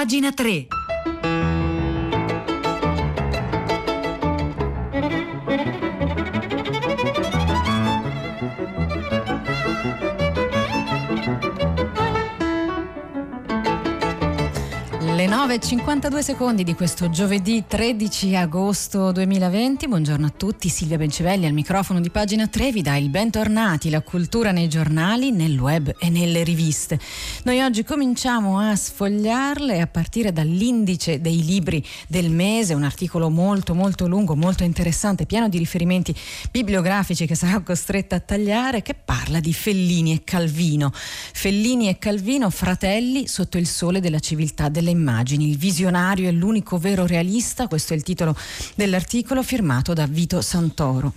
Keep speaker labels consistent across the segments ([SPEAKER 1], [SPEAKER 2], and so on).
[SPEAKER 1] Pagina 3.
[SPEAKER 2] Le 9.52 secondi di questo giovedì 13 agosto 2020. Buongiorno a tutti, Silvia Bencivelli al microfono di pagina 3 vi dà il bentornati, la cultura nei giornali, nel web e nelle riviste. Noi oggi cominciamo a sfogliarle a partire dall'indice dei libri del mese, un articolo molto molto lungo, molto interessante, pieno di riferimenti bibliografici che sarò costretta a tagliare, che parla di Fellini e Calvino. Fellini e Calvino, fratelli sotto il sole della civiltà delle immagini immagini. Il visionario è l'unico vero realista, questo è il titolo dell'articolo firmato da Vito Santoro.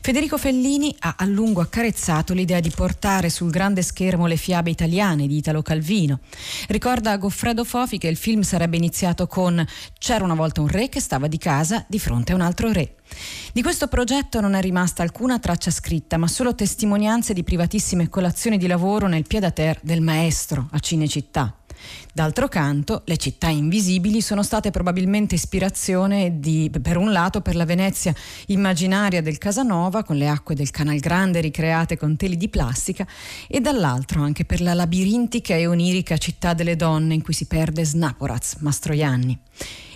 [SPEAKER 2] Federico Fellini ha a lungo accarezzato l'idea di portare sul grande schermo le fiabe italiane di Italo Calvino. Ricorda Goffredo Fofi che il film sarebbe iniziato con C'era una volta un re che stava di casa di fronte a un altro re. Di questo progetto non è rimasta alcuna traccia scritta, ma solo testimonianze di privatissime colazioni di lavoro nel pied-à-terre del maestro a Cinecittà. D'altro canto, le città invisibili sono state probabilmente ispirazione di, per un lato per la Venezia immaginaria del Casanova, con le acque del Canal Grande ricreate con teli di plastica, e dall'altro anche per la labirintica e onirica città delle donne in cui si perde Snaporaz, Mastroianni.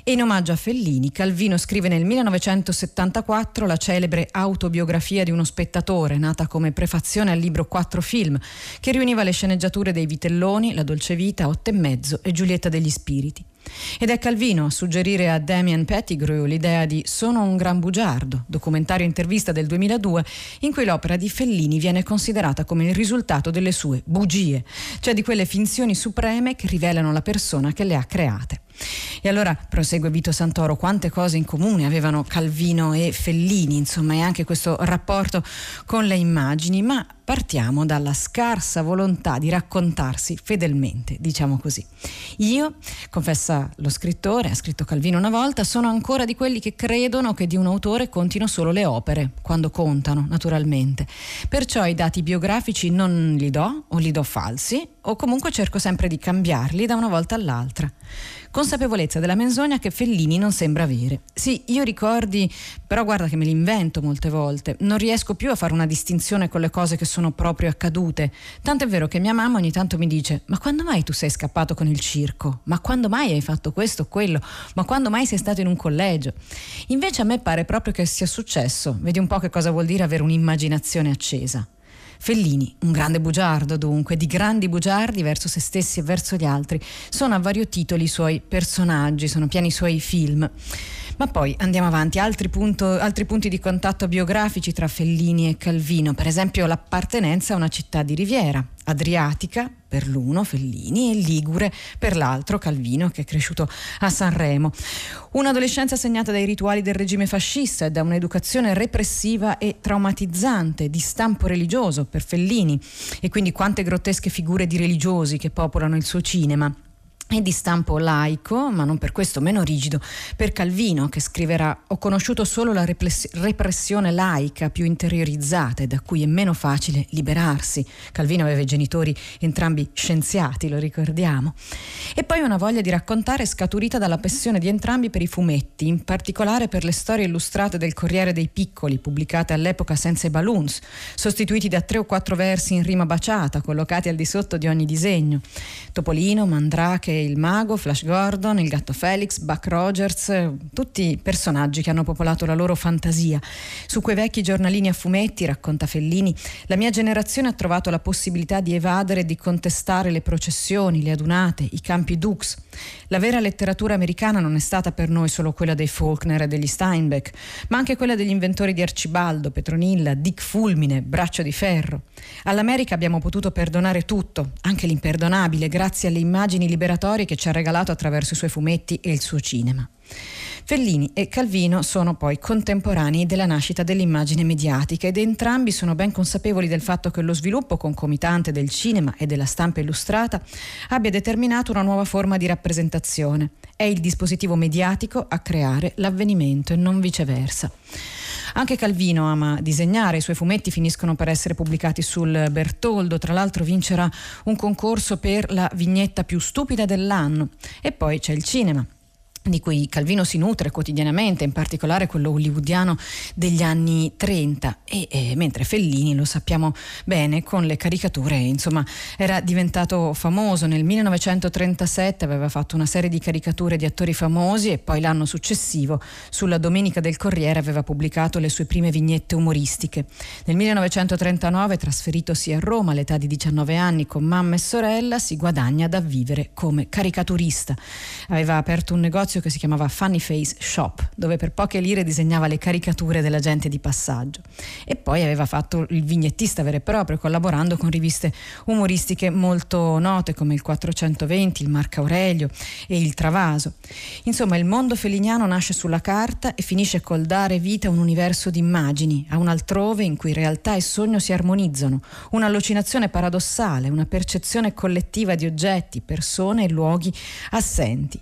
[SPEAKER 2] E in omaggio a Fellini, Calvino scrive nel 1974 la celebre autobiografia di uno spettatore, nata come prefazione al libro Quattro film, che riuniva le sceneggiature dei Vitelloni, La dolce vita, Otto e mezzo e Giulietta degli spiriti. Ed è Calvino a suggerire a Damien Pettigrew l'idea di Sono un gran bugiardo, documentario intervista del 2002, in cui l'opera di Fellini viene considerata come il risultato delle sue bugie, cioè di quelle finzioni supreme che rivelano la persona che le ha create. E allora prosegue Vito Santoro, quante cose in comune avevano Calvino e Fellini, insomma, e anche questo rapporto con le immagini, ma partiamo dalla scarsa volontà di raccontarsi fedelmente, diciamo così. Io, confessa lo scrittore, ha scritto Calvino una volta, sono ancora di quelli che credono che di un autore contino solo le opere, quando contano, naturalmente. Perciò i dati biografici non li do o li do falsi o comunque cerco sempre di cambiarli da una volta all'altra. Consapevolezza della menzogna che Fellini non sembra avere. Sì, io ricordi, però guarda che me li invento molte volte. Non riesco più a fare una distinzione con le cose che sono proprio accadute. Tanto è vero che mia mamma ogni tanto mi dice: Ma quando mai tu sei scappato con il circo? Ma quando mai hai fatto questo o quello? Ma quando mai sei stato in un collegio? Invece a me pare proprio che sia successo. Vedi un po' che cosa vuol dire avere un'immaginazione accesa. Fellini, un grande bugiardo dunque, di grandi bugiardi verso se stessi e verso gli altri. Sono a vario titolo i suoi personaggi, sono pieni i suoi film. Ma poi andiamo avanti, altri, punto, altri, punti di contatto biografici tra Fellini e Calvino, per esempio l'appartenenza a una città di riviera, Adriatica per l'uno, Fellini, e Ligure per l'altro, Calvino, che è cresciuto a Sanremo. Un'adolescenza segnata dai rituali del regime fascista e da un'educazione repressiva e traumatizzante di stampo religioso per Fellini, e quindi quante grottesche figure di religiosi che popolano il suo cinema è di stampo laico, ma non per questo meno rigido, per Calvino che scriverà Ho conosciuto solo la repressione laica più interiorizzata e da cui è meno facile liberarsi. Calvino aveva i genitori entrambi scienziati, lo ricordiamo. E poi una voglia di raccontare scaturita dalla passione di entrambi per i fumetti, in particolare per le storie illustrate del Corriere dei Piccoli, pubblicate all'epoca senza i balloons, sostituiti da tre o quattro versi in rima baciata, collocati al di sotto di ogni disegno. Topolino, Mandrake il mago, Flash Gordon, il gatto Felix, Buck Rogers, tutti personaggi che hanno popolato la loro fantasia. Su quei vecchi giornalini a fumetti, racconta Fellini, la mia generazione ha trovato la possibilità di evadere e di contestare le processioni, le adunate, i campi Dux. La vera letteratura americana non è stata per noi solo quella dei Faulkner e degli Steinbeck, ma anche quella degli inventori di Arcibaldo, Petronilla, Dick Fulmine, Braccio di Ferro. All'America abbiamo potuto perdonare tutto, anche l'imperdonabile, grazie alle immagini liberatorie storie che ci ha regalato attraverso i suoi fumetti e il suo cinema. Fellini e Calvino sono poi contemporanei della nascita dell'immagine mediatica ed entrambi sono ben consapevoli del fatto che lo sviluppo concomitante del cinema e della stampa illustrata abbia determinato una nuova forma di rappresentazione. È il dispositivo mediatico a creare l'avvenimento e non viceversa. Anche Calvino ama disegnare, i suoi fumetti finiscono per essere pubblicati sul Bertoldo, tra l'altro vincerà un concorso per la vignetta più stupida dell'anno. E poi c'è il cinema di cui Calvino si nutre quotidianamente, in particolare quello hollywoodiano degli anni 30 e, e, mentre Fellini, lo sappiamo bene, con le caricature, insomma, era diventato famoso. Nel 1937 aveva fatto una serie di caricature di attori famosi e poi l'anno successivo sulla Domenica del Corriere aveva pubblicato le sue prime vignette umoristiche. Nel 1939, trasferitosi a Roma all'età di 19 anni con mamma e sorella, si guadagna da vivere come caricaturista. Aveva aperto un negozio negozio che si chiamava Funny Face Shop, dove per poche lire disegnava le caricature della gente di passaggio. E poi aveva fatto il vignettista vero e proprio, collaborando con riviste umoristiche molto note come il 420, il Marco Aurelio e il Travaso. Insomma, il mondo feliniano nasce sulla carta e finisce col dare vita a un universo di immagini, a un altrove in cui realtà e sogno si armonizzano, un'allucinazione paradossale, una percezione collettiva di oggetti, persone e luoghi assenti.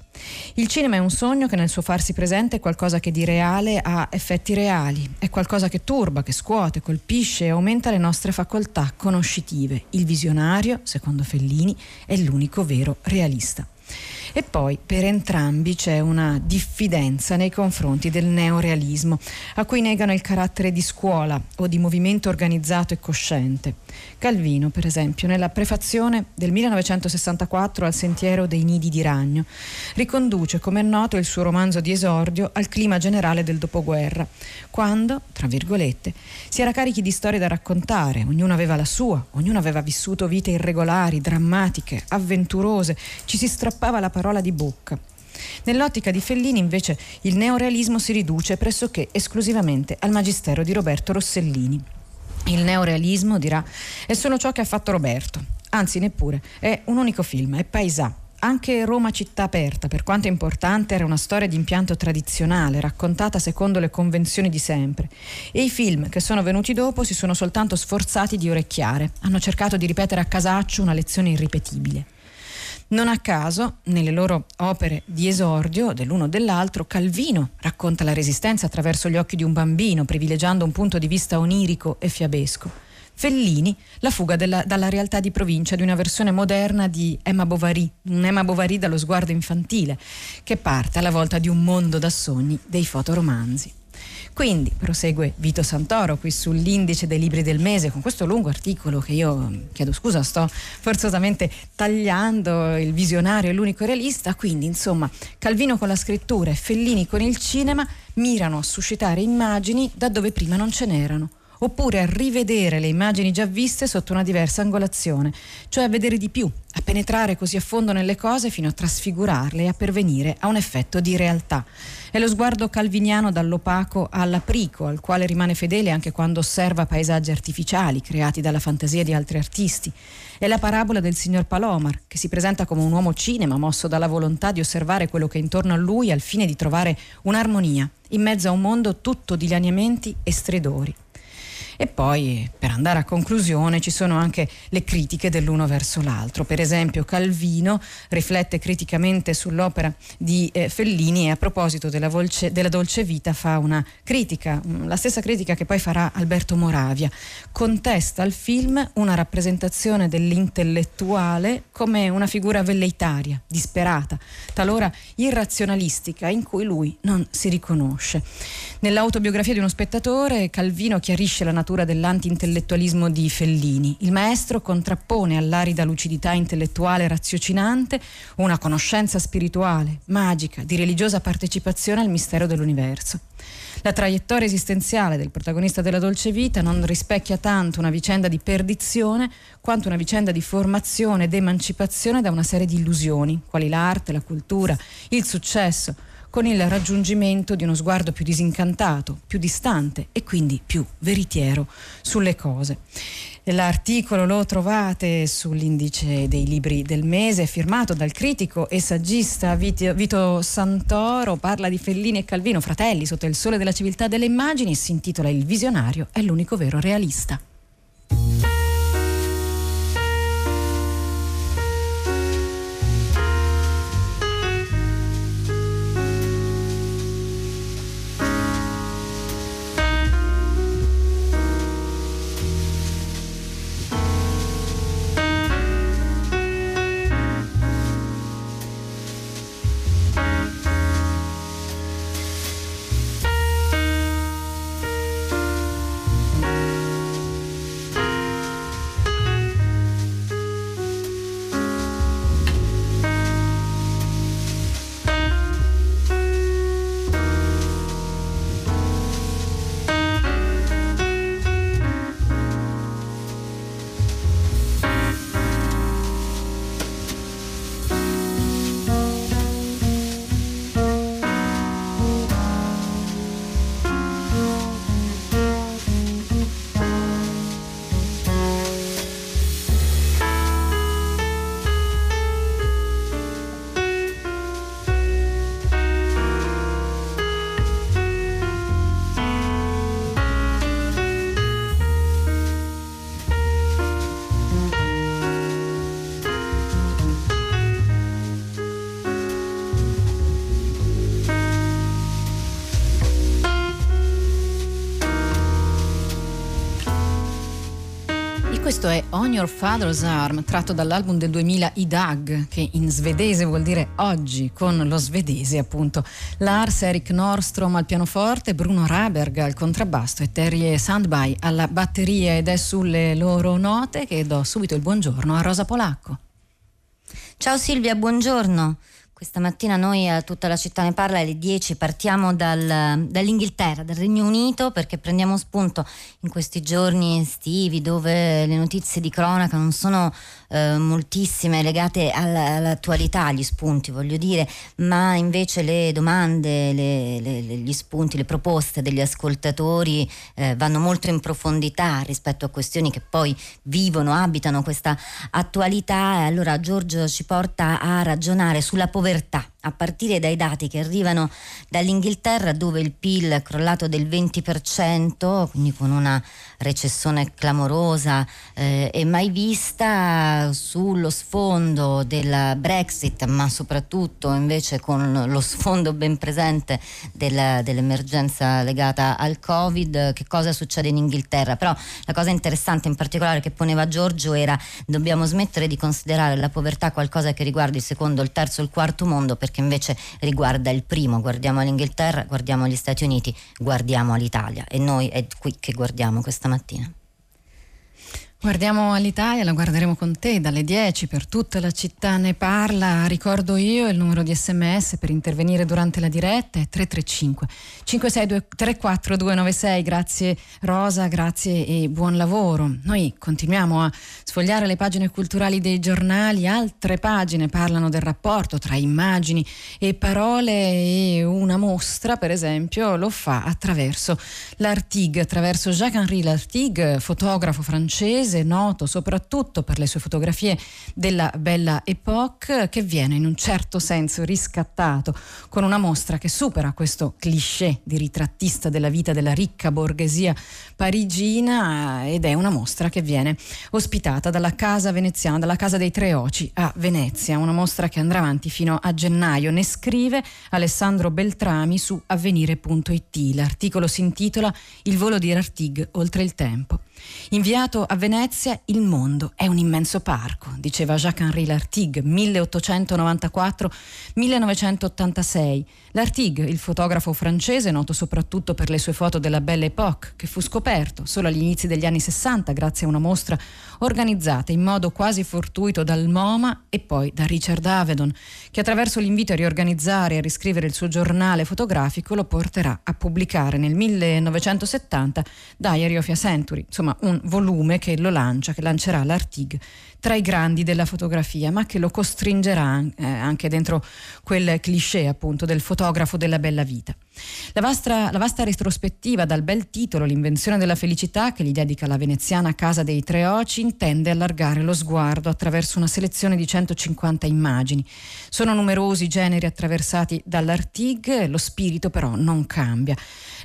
[SPEAKER 2] Il cinema è un sogno che nel suo farsi presente è qualcosa che di reale ha effetti reali, è qualcosa che turba, che scuote, colpisce e aumenta le nostre facoltà conoscitive. Il visionario, secondo Fellini, è l'unico vero realista. E poi per entrambi c'è una diffidenza nei confronti del neorealismo, a cui negano il carattere di scuola o di movimento organizzato e cosciente. Calvino, per esempio, nella prefazione del 1964 al Sentiero dei Nidi di Ragno, riconduce, come è noto, il suo romanzo di esordio al clima generale del dopoguerra, quando, tra virgolette, si era carichi di storie da raccontare, ognuno aveva la sua, ognuno aveva vissuto vite irregolari, drammatiche, avventurose, ci si strappava la parola di bocca. Nell'ottica di Fellini invece il neorealismo si riduce pressoché esclusivamente al magistero di Roberto Rossellini. Il neorealismo, dirà, è solo ciò che ha fatto Roberto, anzi neppure, è un unico film, è Paesà. Anche Roma città aperta, per quanto importante, era una storia di impianto tradizionale, raccontata secondo le convenzioni di sempre. E i film che sono venuti dopo si sono soltanto sforzati di orecchiare, hanno cercato di ripetere a casaccio una lezione irripetibile. Non a caso, nelle loro opere di esordio, dell'uno o dell'altro, Calvino racconta la resistenza attraverso gli occhi di un bambino, privilegiando un punto di vista onirico e fiabesco. Fellini, la fuga della, dalla realtà di provincia di una versione moderna di Emma Bovary, un Emma Bovary dallo sguardo infantile, che parte alla volta di un mondo da sogni dei fotoromanzi. Quindi prosegue Vito Santoro qui sull'indice dei libri del mese con questo lungo articolo che io chiedo scusa, sto forzosamente tagliando il visionario e l'unico realista, quindi insomma Calvino con la scrittura e Fellini con il cinema mirano a suscitare immagini da dove prima non ce n'erano oppure a rivedere le immagini già viste sotto una diversa angolazione, cioè a vedere di più, a penetrare così a fondo nelle cose fino a trasfigurarle e a pervenire a un effetto di realtà. È lo sguardo calviniano dall'opaco all'aprico, al quale rimane fedele anche quando osserva paesaggi artificiali creati dalla fantasia di altri artisti. È la parabola del signor Palomar, che si presenta come un uomo cinema mosso dalla volontà di osservare quello che è intorno a lui al fine di trovare un'armonia in mezzo a un mondo tutto di lineamenti e stridori. E poi, per andare a conclusione, ci sono anche le critiche dell'uno verso l'altro. Per esempio, Calvino riflette criticamente sull'opera di eh, Fellini e a proposito della, volce, della, dolce vita fa una critica, mm, la stessa critica che poi farà Alberto Moravia. Contesta al film una rappresentazione dell'intellettuale come una figura velleitaria, disperata, talora irrazionalistica, in cui lui non si riconosce. Nell'autobiografia di uno spettatore, Calvino chiarisce la natura dell'anti-intellettualismo di Fellini. Il maestro contrappone all'arida lucidità intellettuale raziocinante una conoscenza spirituale, magica, di religiosa partecipazione al mistero dell'universo. La traiettoria esistenziale del protagonista della dolce vita non rispecchia tanto una vicenda di perdizione quanto una vicenda di formazione ed emancipazione da una serie di illusioni, quali l'arte, la cultura, il successo, con il raggiungimento di uno sguardo più disincantato, più distante e quindi più veritiero sulle cose. L'articolo lo trovate sull'indice dei libri del mese, firmato dal critico e saggista Vito, Santoro, parla di Fellini e Calvino, fratelli sotto il sole della civiltà delle immagini, si intitola Il visionario è l'unico vero realista. Questo è On Your Father's Arm, tratto dall'album del 2000 Idag, che in svedese vuol dire oggi, con lo svedese appunto. Lars Erik Norstrom al pianoforte, Bruno Raberg al contrabbasto e Terry Sandby alla batteria ed è sulle loro note che do subito il buongiorno a Rosa Polacco.
[SPEAKER 1] Ciao Silvia, buongiorno. Questa mattina noi a tutta la città ne parla alle 10 partiamo dal, dall'Inghilterra, dal Regno Unito perché prendiamo spunto in questi giorni estivi dove le notizie di cronaca non sono eh, moltissime legate alla, all'attualità, agli spunti voglio dire, ma invece le domande, le, le, gli spunti, le proposte degli ascoltatori eh, vanno molto in profondità rispetto a questioni che poi vivono, abitano questa attualità. E allora Giorgio ci porta a ragionare sulla povertà a partire dai dati che arrivano dall'Inghilterra dove il PIL è crollato del 20%, quindi con una recessione clamorosa eh, e mai vista sullo sfondo del Brexit, ma soprattutto invece con lo sfondo ben presente del, dell'emergenza legata al Covid, che cosa succede in Inghilterra. Però la cosa interessante in particolare che poneva Giorgio era dobbiamo smettere di considerare la povertà qualcosa che riguarda il secondo, il terzo, il quarto mondo, perché invece riguarda il primo. Guardiamo l'Inghilterra, guardiamo gli Stati Uniti, guardiamo l'Italia e noi è qui che guardiamo questa mattina.
[SPEAKER 2] Guardiamo all'Italia, la guarderemo con te dalle 10 per tutta la città ne parla. Ricordo io il numero di sms per intervenire durante la diretta è 335 562 34296. Grazie Rosa, grazie e buon lavoro. Noi continuiamo a sfogliare le pagine culturali dei giornali, altre pagine parlano del rapporto tra immagini e parole e una mostra, per esempio, lo fa attraverso l'Artigue, attraverso Jacques-Henri Lartigue, fotografo francese inglese noto soprattutto per le sue fotografie della Bella Époque, che viene in un certo senso riscattato con una mostra che supera questo cliché di ritrattista della vita della ricca borghesia parigina ed è una mostra che viene ospitata dalla Casa Veneziana, dalla Casa dei Tre Oci a Venezia, una mostra che andrà avanti fino a gennaio. Ne scrive Alessandro Beltrami su avvenire.it. L'articolo si intitola Il volo di Artig oltre il tempo. Inviato a Venezia, il mondo è un immenso parco, diceva Jacques-Henri Lartigue, 1894-1986. Lartigue, il fotografo francese, noto soprattutto per le sue foto della Belle Époque, che fu scoperto solo agli inizi degli anni 60 grazie a una mostra organizzata in modo quasi fortuito dal MoMA e poi da Richard Avedon, che attraverso l'invito a riorganizzare e a riscrivere il suo giornale fotografico lo porterà a pubblicare nel 1970 Diary of a Century, insomma un volume che lo lancia, che lancerà l'Artig tra i grandi della fotografia, ma che lo costringerà eh, anche dentro quel cliché appunto del fotografo della bella vita. La vasta, la vasta, retrospettiva dal bel titolo L'invenzione della felicità che gli dedica la veneziana Casa dei Tre Oci intende allargare lo sguardo attraverso una selezione di 150 immagini. Sono numerosi i generi attraversati dall'Artig, lo spirito però non cambia.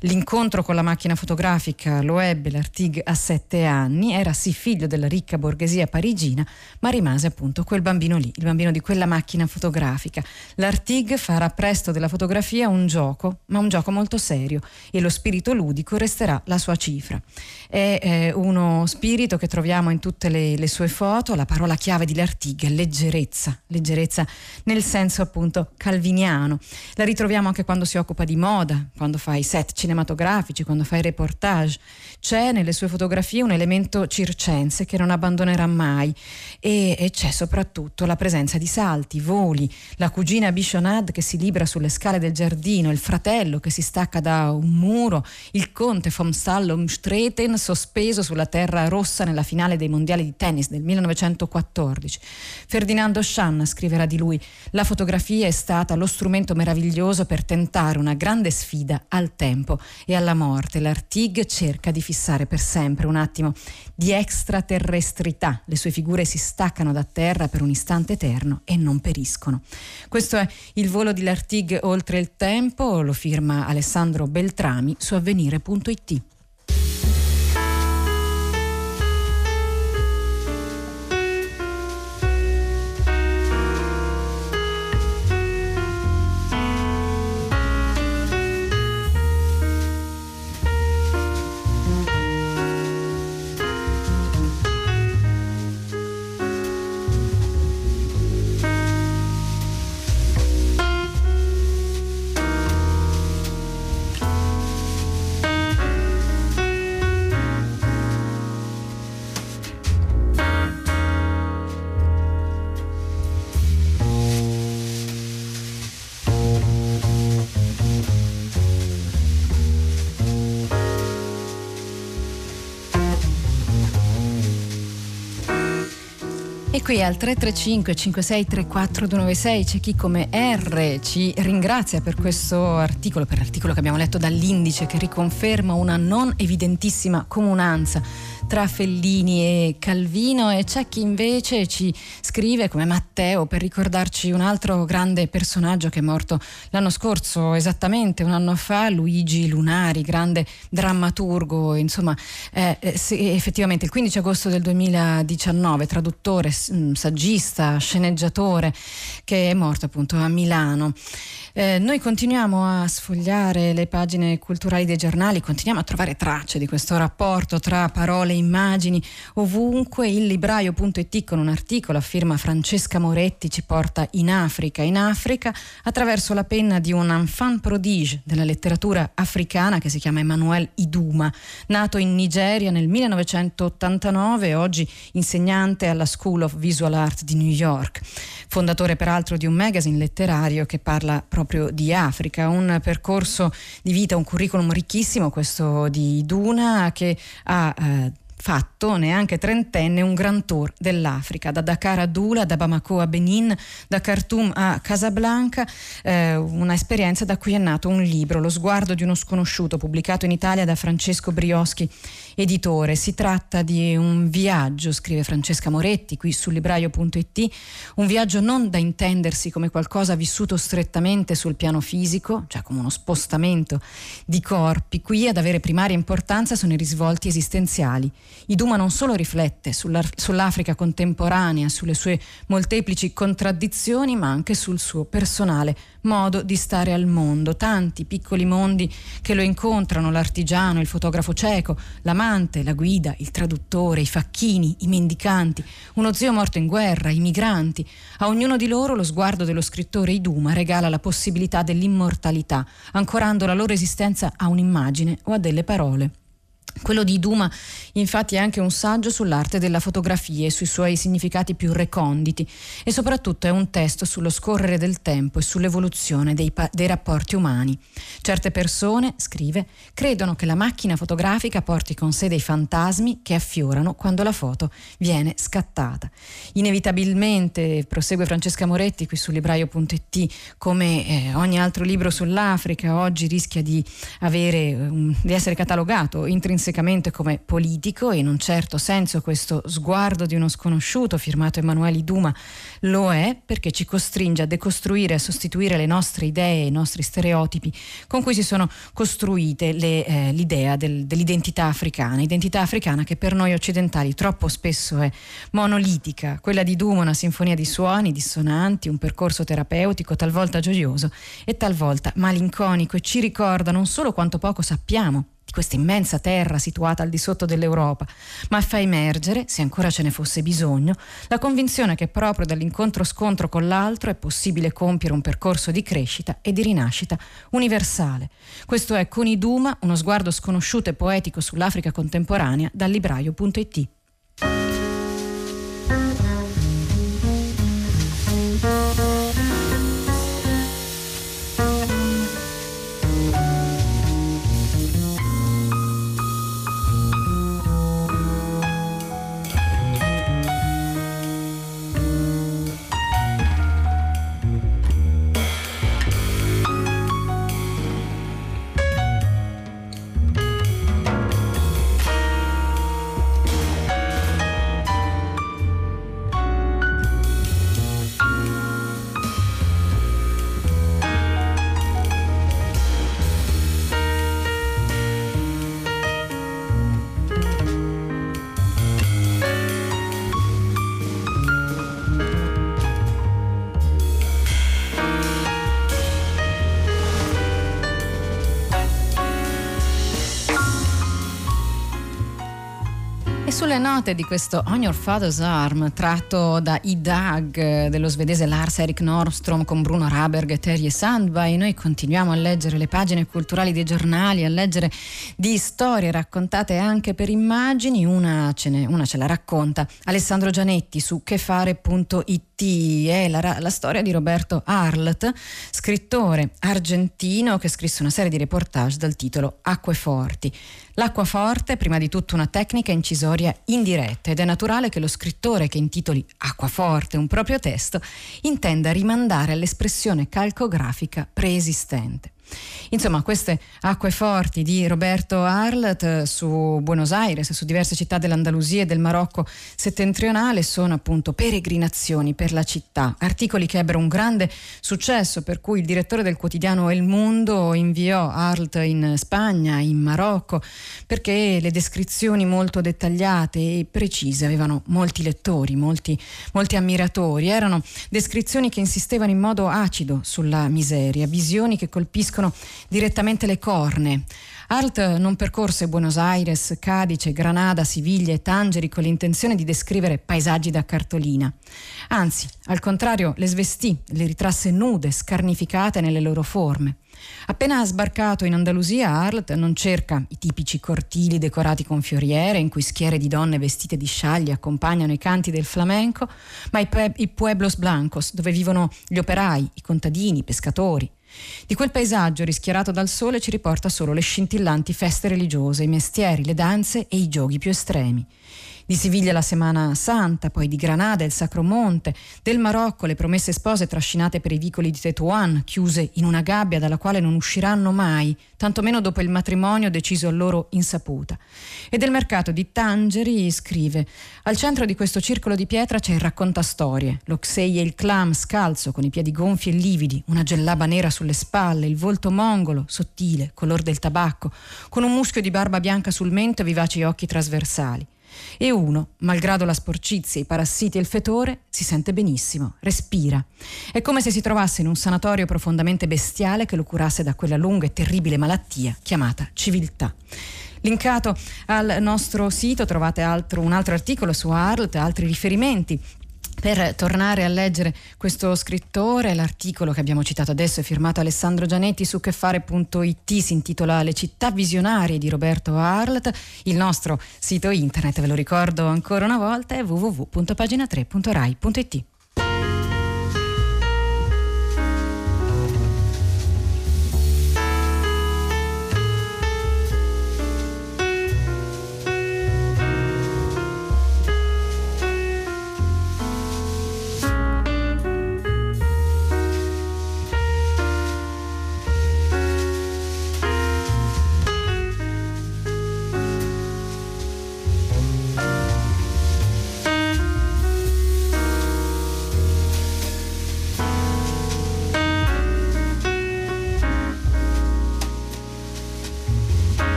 [SPEAKER 2] L'incontro con la macchina fotografica lo ebbe l'Artig a sette anni, era sì figlio della ricca borghesia parigina, ma rimase appunto quel bambino lì, il bambino di quella macchina fotografica. L'Artig farà presto della fotografia un gioco, ma un gioco molto serio e lo spirito ludico resterà la sua cifra. È eh, uno spirito che troviamo in tutte le, le sue foto, la parola chiave di L'Artig è leggerezza, leggerezza nel senso appunto calviniano. La ritroviamo anche quando si occupa di moda, quando fa i set cinematografici, quando fa i reportage, c'è nelle sue fotografie un elemento circense che non abbandonerà mai e, e c'è soprattutto la presenza di salti, voli, la cugina Bishonad che si libera sulle scale del giardino, il fratello che si stacca da un muro, il conte vom Stallumstreten sospeso sulla terra rossa nella finale dei mondiali di tennis del 1914. Ferdinando Schann scriverà di lui: La fotografia è stata lo strumento meraviglioso per tentare una grande sfida al tempo e alla morte. L'Artig cerca di fissare per sempre un attimo di extraterrestrità. Le sue figure si staccano da terra per un istante eterno e non periscono. Questo è il volo di L'Artig oltre il tempo, lo firma Alessandro Beltrami su avvenire.it. qui al 335 5634 296 c'è chi come R ci ringrazia per questo articolo, per l'articolo che abbiamo letto dall'indice che riconferma una non evidentissima comunanza tra Fellini e Calvino e c'è chi invece ci scrive come Matteo per ricordarci un altro grande personaggio che è morto l'anno scorso, esattamente un anno fa, Luigi Lunari, grande drammaturgo, insomma eh, effettivamente il 15 agosto del 2019, traduttore, saggista, sceneggiatore che è morto appunto a Milano. Eh, noi continuiamo a sfogliare le pagine culturali dei giornali, continuiamo a trovare tracce di questo rapporto tra parole immagini. Ovunque. Il libraio.it con un articolo a firma Francesca Moretti ci porta in Africa, in Africa attraverso la penna di un enfant prodige della letteratura africana che si chiama Emmanuel Iduma, nato in Nigeria nel 1989 oggi insegnante alla School of Visual Art di New York, fondatore peraltro di un magazine letterario che parla proprio di Africa, un percorso di vita, un curriculum ricchissimo questo di Duna che ha eh, fatto, neanche trentenne, un gran tour dell'Africa, da Dakar a Dula, da Bamako a Benin, da Khartoum a Casablanca, eh, una esperienza da cui è nato un libro, Lo sguardo di uno sconosciuto, pubblicato in Italia da Francesco Brioschi, editore. Si tratta di un viaggio, scrive Francesca Moretti qui su libraio.it, un viaggio non da intendersi come qualcosa vissuto strettamente sul piano fisico, cioè come uno spostamento di corpi, qui ad avere primaria importanza sono i risvolti esistenziali Iduma non solo riflette sull'Africa contemporanea, sulle sue molteplici contraddizioni, ma anche sul suo personale modo di stare al mondo. Tanti piccoli mondi che lo incontrano, l'artigiano, il fotografo cieco, l'amante, la guida, il traduttore, i facchini, i mendicanti, uno zio morto in guerra, i migranti. A ognuno di loro lo sguardo dello scrittore Iduma regala la possibilità dell'immortalità, ancorando la loro esistenza a un'immagine o a delle parole. Quello di Duma infatti è anche un saggio sull'arte della fotografia e sui suoi significati più reconditi e soprattutto è un testo sullo scorrere del tempo e sull'evoluzione dei, pa- dei rapporti umani. Certe persone, scrive, credono che la macchina fotografica porti con sé dei fantasmi che affiorano quando la foto viene scattata. Inevitabilmente, prosegue Francesca Moretti qui su libraio.it, come eh, ogni altro libro sull'Africa, oggi rischia di, avere, um, di essere catalogato intrinsecamente intrinsecamente come politico, in un certo senso questo sguardo di uno sconosciuto firmato Emanuele Duma lo è perché ci costringe a decostruire e a sostituire le nostre idee, i nostri stereotipi con cui si sono costruite le, eh, l'idea del, dell'identità africana, identità africana che per noi occidentali troppo spesso è monolitica, quella di Duma una sinfonia di suoni dissonanti, un percorso terapeutico talvolta gioioso e talvolta malinconico e ci ricorda non solo quanto poco sappiamo questa immensa terra situata al di sotto dell'Europa, ma fa emergere, se ancora ce ne fosse bisogno, la convinzione che proprio dall'incontro-scontro con l'altro è possibile compiere un percorso di crescita e di rinascita universale. Questo è con Iduma, uno sguardo sconosciuto e poetico sull'Africa contemporanea dal libraio.it. sulle note di questo On Your Father's Arm tratto da I Dag dello svedese Lars Erik Nordstrom con Bruno Raberg e Terje Sandby noi continuiamo a leggere le pagine culturali dei giornali a leggere di storie raccontate anche per immagini. Una ce, ne, una ce la racconta Alessandro Gianetti su chefare.it è la, la, storia di Roberto Arlt, scrittore argentino che scrisse una serie di reportage dal titolo Acque forti. L'acqua forte è prima di tutto una tecnica incisoria indiretta ed è naturale che lo scrittore che intitoli Acquaforte un proprio testo intenda rimandare all'espressione calcografica preesistente. Insomma, queste acque forti di Roberto Arlt su Buenos Aires su diverse città dell'Andalusia e del Marocco settentrionale sono appunto peregrinazioni per la città, articoli che ebbero un grande successo per cui il direttore del quotidiano El Mundo inviò Arlt in Spagna, in Marocco, perché le descrizioni molto dettagliate e precise avevano molti lettori, molti, molti ammiratori, erano descrizioni che insistevano in modo acido sulla miseria, visioni che colpiscono colpiscono direttamente le corne. Art non percorse Buenos Aires, Cadice, Granada, Siviglia e Tangeri con l'intenzione di descrivere paesaggi da cartolina. Anzi, al contrario, le svestì, le ritrasse nude, scarnificate nelle loro forme. Appena sbarcato in Andalusia, Arlt non cerca i tipici cortili decorati con fioriere in cui schiere di donne vestite di scialli accompagnano i canti del flamenco, ma i, pe- i pueblos blancos, dove vivono gli operai, i contadini, i pescatori. Di quel paesaggio rischiarato dal sole ci riporta solo le scintillanti feste religiose, i mestieri, le danze e i giochi più estremi di Siviglia la Semana Santa, poi di Granada il Sacro Monte, del Marocco le promesse spose trascinate per i vicoli di Tetuan, chiuse in una gabbia dalla quale non usciranno mai, tantomeno dopo il matrimonio deciso a loro insaputa. E del mercato di Tangeri scrive: Al centro di questo circolo di pietra c'è il raccontastorie, l'Oxei e il clam scalzo con i piedi gonfi e lividi, una gellaba nera sulle spalle, il volto mongolo, sottile, color del tabacco, con un muschio di barba bianca sul mento e vivaci occhi trasversali. E uno, malgrado la sporcizia, i parassiti e il fetore, si sente benissimo, respira. È come se si trovasse in un sanatorio profondamente bestiale che lo curasse da quella lunga e terribile malattia chiamata civiltà. Linkato al nostro sito trovate altro, un altro articolo su Arlt, altri riferimenti per tornare a leggere questo scrittore, l'articolo che abbiamo citato adesso è firmato Alessandro Gianetti su chefare.it, si intitola Le città visionarie di Roberto Arlt. Il nostro sito internet, ve lo ricordo ancora una volta, è www.pagina3.rai.it.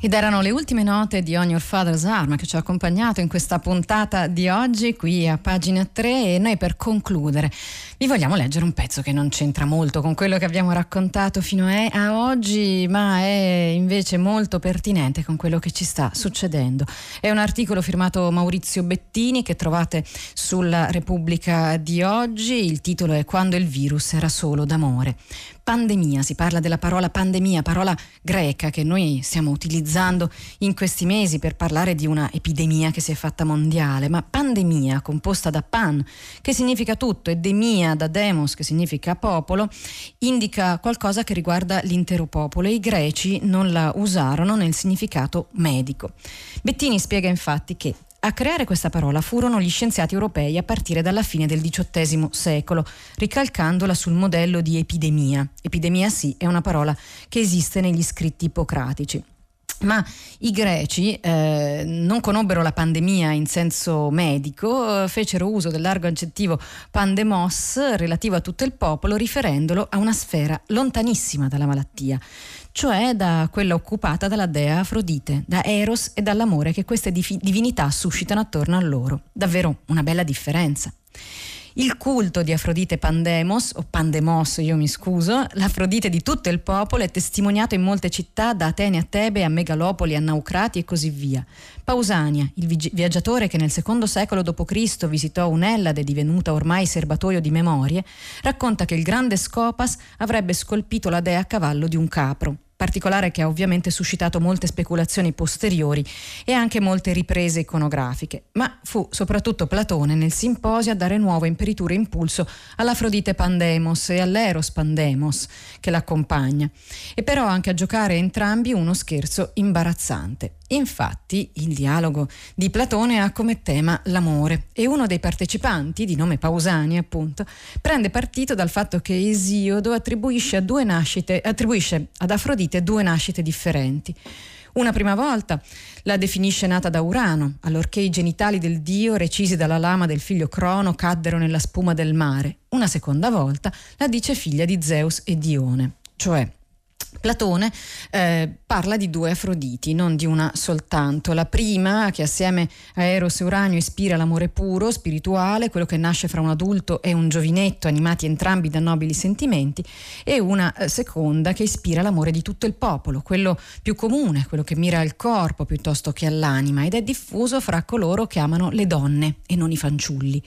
[SPEAKER 2] Ed erano le ultime note di On Your Father's Arm che ci ha accompagnato in questa puntata di oggi qui a pagina 3 e noi per concludere vi vogliamo leggere un pezzo che non c'entra molto con quello che abbiamo raccontato fino a oggi ma è invece molto pertinente con quello che ci sta succedendo. È un articolo firmato Maurizio Bettini che trovate sulla Repubblica di oggi, il titolo è Quando il virus era solo d'amore pandemia, si parla della parola pandemia, parola greca che noi stiamo utilizzando in questi mesi per parlare di una epidemia che si è fatta mondiale, ma pandemia composta da pan, che significa tutto, e demia da demos, che significa popolo, indica qualcosa che riguarda l'intero popolo e i greci non la usarono nel significato medico. Bettini spiega infatti che a creare questa parola furono gli scienziati europei a partire dalla fine del XVIII secolo, ricalcandola sul modello di epidemia. Epidemia sì è una parola che esiste negli scritti ippocratici. Ma i greci eh, non conobbero la pandemia in senso medico, eh, fecero uso del largo aggettivo pandemos relativo a tutto il popolo, riferendolo a una sfera lontanissima dalla malattia cioè da quella occupata dalla dea Afrodite, da Eros e dall'amore che queste divinità suscitano attorno a loro. Davvero una bella differenza. Il culto di Afrodite Pandemos, o Pandemos io mi scuso, l'Afrodite di tutto il popolo è testimoniato in molte città, da Atene a Tebe, a Megalopoli, a Naucrati e così via. Pausania, il viaggiatore che nel secondo secolo d.C. visitò un'Ellade divenuta ormai serbatoio di memorie, racconta che il grande Scopas avrebbe scolpito la dea a cavallo di un capro particolare che ha ovviamente suscitato molte speculazioni posteriori e anche molte riprese iconografiche, ma fu soprattutto Platone nel simposio a dare nuovo imperitura e impulso all'Afrodite Pandemos e all'Eros Pandemos che l'accompagna, e però anche a giocare entrambi uno scherzo imbarazzante. Infatti il dialogo di Platone ha come tema l'amore e uno dei partecipanti, di nome Pausani appunto, prende partito dal fatto che Esiodo attribuisce, nascite, attribuisce ad Afrodite due nascite differenti. Una prima volta la definisce nata da Urano, allorché i genitali del dio, recisi dalla lama del figlio Crono, caddero nella spuma del mare. Una seconda volta la dice figlia di Zeus e Dione, cioè Platone eh, parla di due Afroditi, non di una soltanto. La prima, che assieme a Eros e Uranio ispira l'amore puro, spirituale, quello che nasce fra un adulto e un giovinetto, animati entrambi da nobili sentimenti, e una eh, seconda che ispira l'amore di tutto il popolo, quello più comune, quello che mira al corpo piuttosto che all'anima, ed è diffuso fra coloro che amano le donne e non i fanciulli.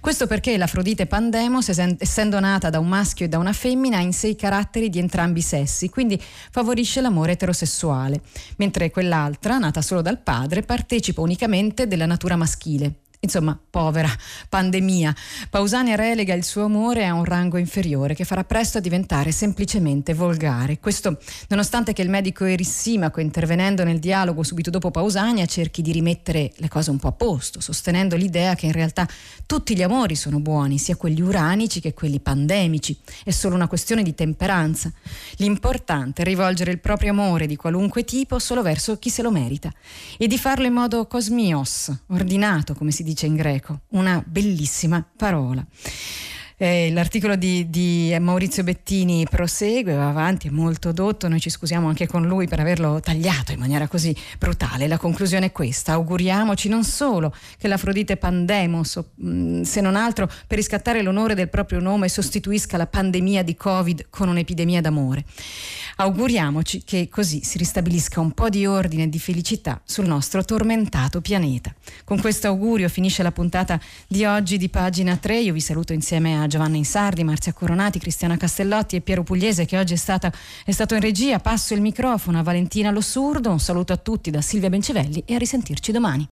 [SPEAKER 2] Questo perché l'Afrodite Pandemos, essendo nata da un maschio e da una femmina, ha in sé i caratteri di entrambi i sessi, quindi quindi favorisce l'amore eterosessuale, mentre quell'altra, nata solo dal padre, partecipa unicamente della natura maschile Insomma, povera pandemia. Pausania relega il suo amore a un rango inferiore che farà presto diventare semplicemente volgare. Questo nonostante che il medico Erissimaco, intervenendo nel dialogo subito dopo Pausania, cerchi di rimettere le cose un po' a posto, sostenendo l'idea che in realtà tutti gli amori sono buoni, sia quelli uranici che quelli pandemici. È solo una questione di temperanza. L'importante è rivolgere il proprio amore di qualunque tipo solo verso chi se lo merita e di farlo in modo cosmios, ordinato, come si dice dice in greco, una bellissima parola. Eh, l'articolo di, di, Maurizio Bettini prosegue, va avanti, è molto dotto, noi ci scusiamo anche con lui per averlo tagliato in maniera così brutale. La conclusione è questa, auguriamoci non solo che l'Afrodite Pandemos, mm, se non altro per riscattare l'onore del proprio nome, sostituisca la pandemia di Covid con un'epidemia d'amore. Auguriamoci che così si ristabilisca un po' di ordine e di felicità sul nostro tormentato pianeta. Con questo augurio finisce la puntata di oggi di pagina 3. Io vi saluto insieme a Giovanna Insardi, Marzia Coronati, Cristiana Castellotti e Piero Pugliese che oggi è, stata, è stato in regia. Passo il microfono a Valentina Lossurdo. Un saluto a tutti da Silvia Bencevelli e a risentirci domani.